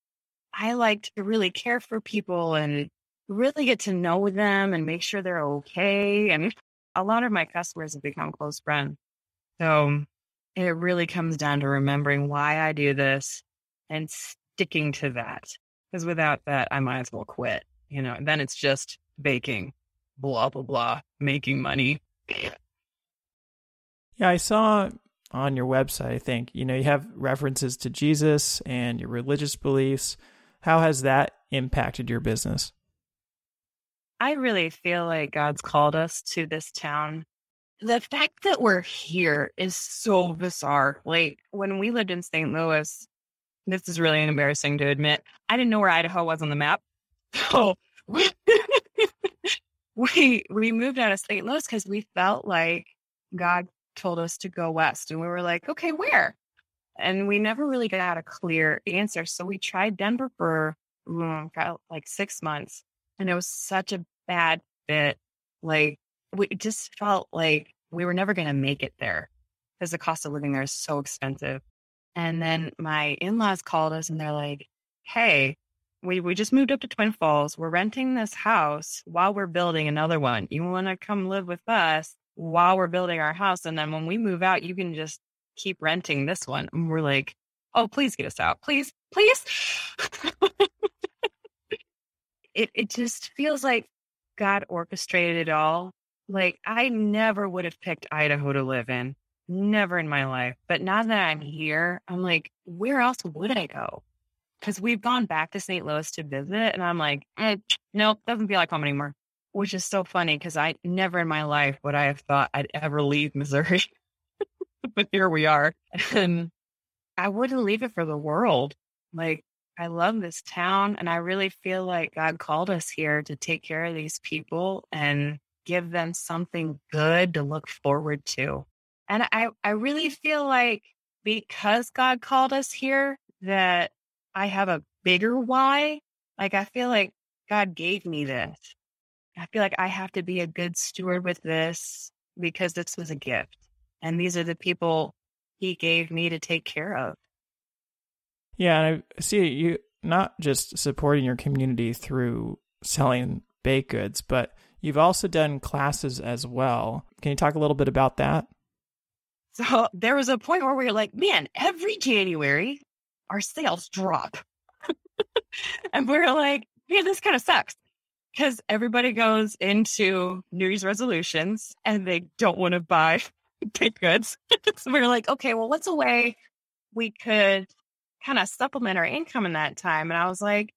I like to really care for people and really get to know them and make sure they're okay. And a lot of my customers have become close friends. So it really comes down to remembering why I do this and sticking to that. Because without that, I might as well quit. You know, and then it's just baking, blah, blah, blah, making money. Yeah, I saw on your website, I think, you know, you have references to Jesus and your religious beliefs. How has that impacted your business? I really feel like God's called us to this town the fact that we're here is so bizarre. Like when we lived in St. Louis, this is really embarrassing to admit. I didn't know where Idaho was on the map. So we we, we moved out of St. Louis because we felt like God told us to go west. And we were like, okay, where? And we never really got a clear answer. So we tried Denver for like six months. And it was such a bad fit. Like we just felt like we were never going to make it there because the cost of living there is so expensive. And then my in laws called us and they're like, hey, we, we just moved up to Twin Falls. We're renting this house while we're building another one. You want to come live with us while we're building our house. And then when we move out, you can just keep renting this one. And we're like, oh, please get us out. Please, please. it, it just feels like God orchestrated it all like I never would have picked Idaho to live in. Never in my life. But now that I'm here, I'm like, where else would I go? Because we've gone back to St. Louis to visit, and I'm like, eh, nope, doesn't feel like home anymore. Which is so funny because I never in my life would I have thought I'd ever leave Missouri. but here we are. And I wouldn't leave it for the world. Like, I love this town, and I really feel like God called us here to take care of these people and give them something good to look forward to. And I, I really feel like because God called us here, that I have a bigger why Like, I feel like God gave me this. I feel like I have to be a good steward with this because this was a gift. And these are the people he gave me to take care of. Yeah, and I see you not just supporting your community through selling baked goods, but you've also done classes as well. Can you talk a little bit about that? So there was a point where we were like, man, every January our sales drop. and we are like, man, this kind of sucks because everybody goes into New Year's resolutions and they don't want to buy baked goods. so we are like, okay, well, what's a way we could kind of supplement our income in that time? And I was like,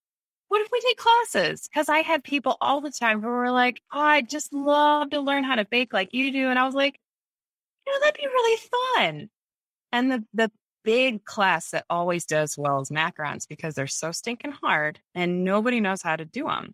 what if we take classes? Because I had people all the time who were like, oh, I just love to learn how to bake like you do. And I was like, you know, that'd be really fun. And the, the big class that always does well is macarons because they're so stinking hard and nobody knows how to do them.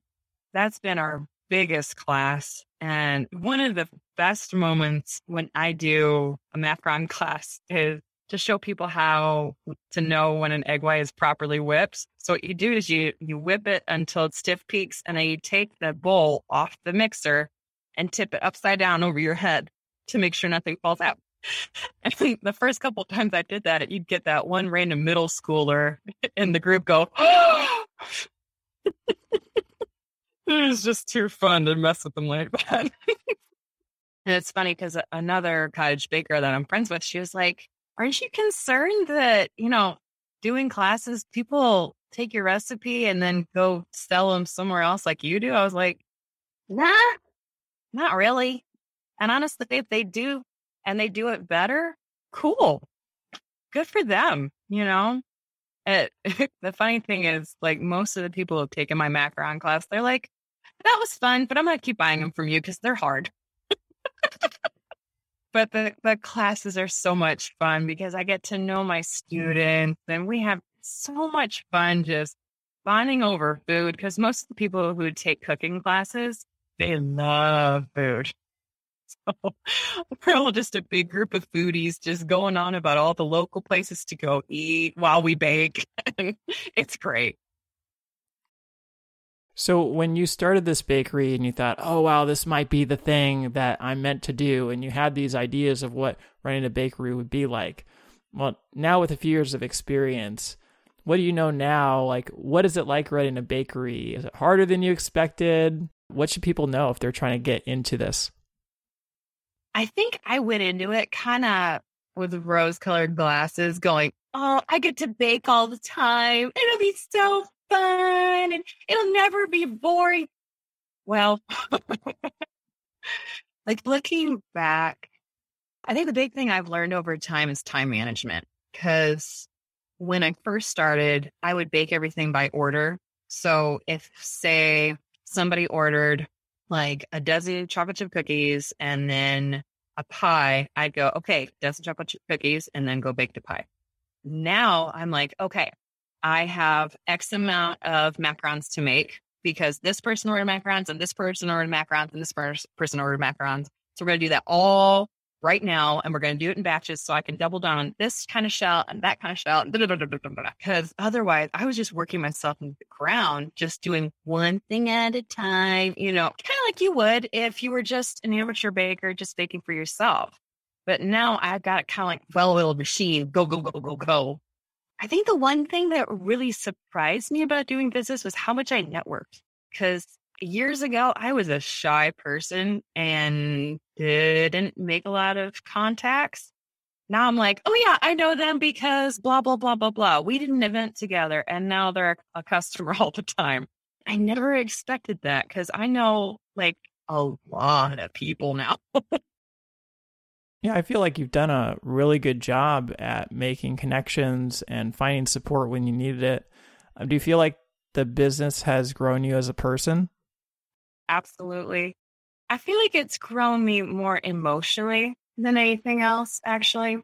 That's been our biggest class. And one of the best moments when I do a macaron class is to show people how to know when an egg white is properly whipped. So what you do is you you whip it until it stiff peaks, and then you take the bowl off the mixer and tip it upside down over your head to make sure nothing falls out. And the first couple times I did that, you'd get that one random middle schooler in the group go! it was just too fun to mess with them like that. and it's funny because another cottage baker that I'm friends with, she was like, aren't you concerned that, you know, doing classes, people take your recipe and then go sell them somewhere else like you do? I was like, nah, not really. And honestly, if they do and they do it better, cool. Good for them, you know? It, the funny thing is, like, most of the people who have taken my macaron class, they're like, that was fun, but I'm going to keep buying them from you because they're hard. but the, the classes are so much fun because I get to know my students and we have so much fun just bonding over food because most of the people who take cooking classes, they love food. So we're all just a big group of foodies just going on about all the local places to go eat while we bake. it's great. So when you started this bakery and you thought, "Oh wow, this might be the thing that I'm meant to do," and you had these ideas of what running a bakery would be like, well, now with a few years of experience, what do you know now? Like, what is it like running a bakery? Is it harder than you expected? What should people know if they're trying to get into this? I think I went into it kind of with rose colored glasses, going, Oh, I get to bake all the time. It'll be so fun and it'll never be boring. Well, like looking back, I think the big thing I've learned over time is time management. Because when I first started, I would bake everything by order. So if, say, somebody ordered like a dozen chocolate chip cookies and then a pie, I'd go, okay, dozen chocolate chip cookies and then go bake the pie. Now I'm like, okay, I have X amount of macarons to make because this person ordered macarons and this person ordered macarons and this person ordered macarons. So we're going to do that all right now and we're going to do it in batches so I can double down on this kind of shell and that kind of shell. Because otherwise, I was just working myself in the ground, just doing one thing at a time, you know, kind of like you would if you were just an amateur baker, just baking for yourself. But now I've got kind of like well oiled machine, go, go, go, go, go. I think the one thing that really surprised me about doing business was how much I networked. Because years ago, I was a shy person and didn't make a lot of contacts. Now I'm like, oh yeah, I know them because blah, blah, blah, blah, blah. We did an event together and now they're a customer all the time. I never expected that because I know like a lot of people now. Yeah, I feel like you've done a really good job at making connections and finding support when you needed it. Um, do you feel like the business has grown you as a person? Absolutely. I feel like it's grown me more emotionally than anything else, actually,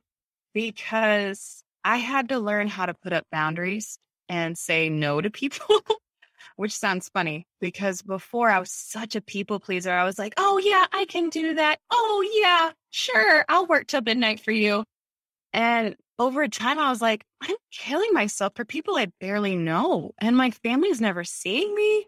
because I had to learn how to put up boundaries and say no to people. which sounds funny because before I was such a people pleaser. I was like, oh, yeah, I can do that. Oh, yeah, sure. I'll work till midnight for you. And over time, I was like, I'm killing myself for people I barely know and my family's never seeing me.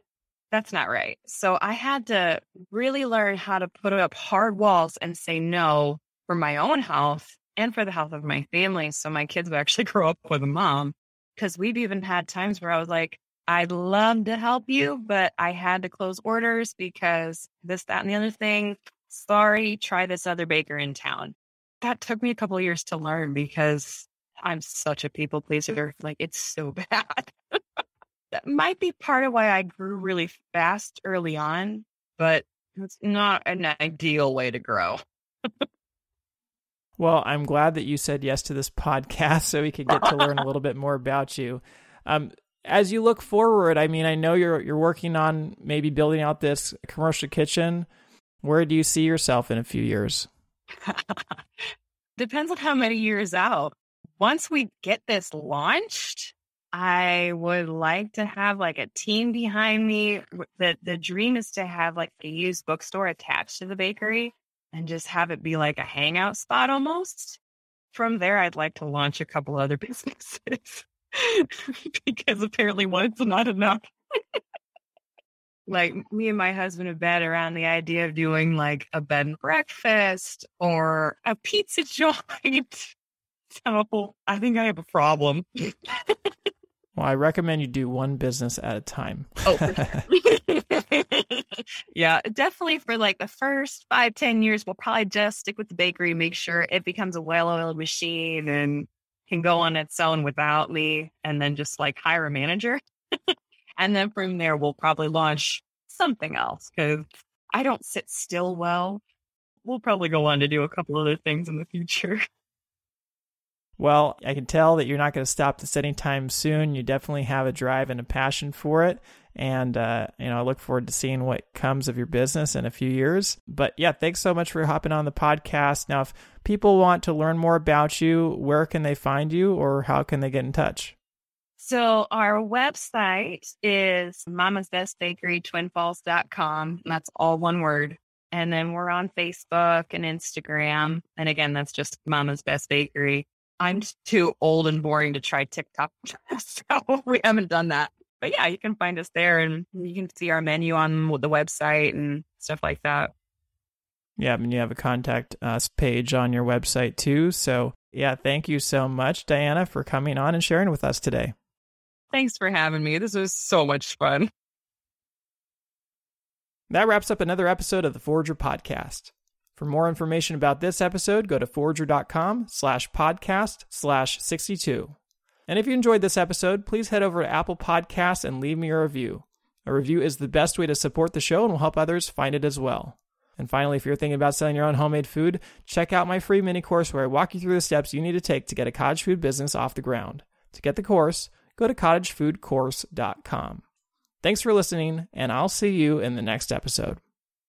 That's not right. So I had to really learn how to put up hard walls and say no for my own health and for the health of my family. So my kids would actually grow up with a mom. Cause we've even had times where I was like, I'd love to help you, but I had to close orders because this, that, and the other thing. Sorry, try this other baker in town. That took me a couple years to learn because I'm such a people pleaser. Like it's so bad. that might be part of why I grew really fast early on, but it's not an ideal way to grow. well, I'm glad that you said yes to this podcast so we could get to learn a little bit more about you. Um, as you look forward, I mean, I know you're you're working on maybe building out this commercial kitchen. Where do you see yourself in a few years? Depends on how many years out. Once we get this launched, I would like to have like a team behind me. The the dream is to have like a used bookstore attached to the bakery and just have it be like a hangout spot almost. From there, I'd like to launch a couple other businesses because apparently one's not enough. like me and my husband have bet around the idea of doing like a bed and breakfast or a pizza joint. So I think I have a problem. Well, I recommend you do one business at a time. oh, yeah, definitely for like the first five, ten years, we'll probably just stick with the bakery, make sure it becomes a well oiled machine and can go on its own without me, and then just like hire a manager. and then from there, we'll probably launch something else because I don't sit still well. We'll probably go on to do a couple other things in the future. Well, I can tell that you're not going to stop this anytime soon. You definitely have a drive and a passion for it. And, uh, you know, I look forward to seeing what comes of your business in a few years. But yeah, thanks so much for hopping on the podcast. Now, if people want to learn more about you, where can they find you or how can they get in touch? So our website is Mama's Best Bakery, twin twinfalls.com. That's all one word. And then we're on Facebook and Instagram. And again, that's just Mama's Best Bakery. I'm too old and boring to try TikTok, so we haven't done that. But yeah, you can find us there, and you can see our menu on the website and stuff like that. Yeah, and you have a contact us page on your website too. So yeah, thank you so much, Diana, for coming on and sharing with us today. Thanks for having me. This was so much fun. That wraps up another episode of the Forrager Podcast. For more information about this episode, go to forrager.com slash podcast slash 62. And if you enjoyed this episode, please head over to Apple Podcasts and leave me a review. A review is the best way to support the show and will help others find it as well. And finally, if you're thinking about selling your own homemade food, check out my free mini course where I walk you through the steps you need to take to get a cottage food business off the ground. To get the course, go to cottagefoodcourse.com. Thanks for listening, and I'll see you in the next episode.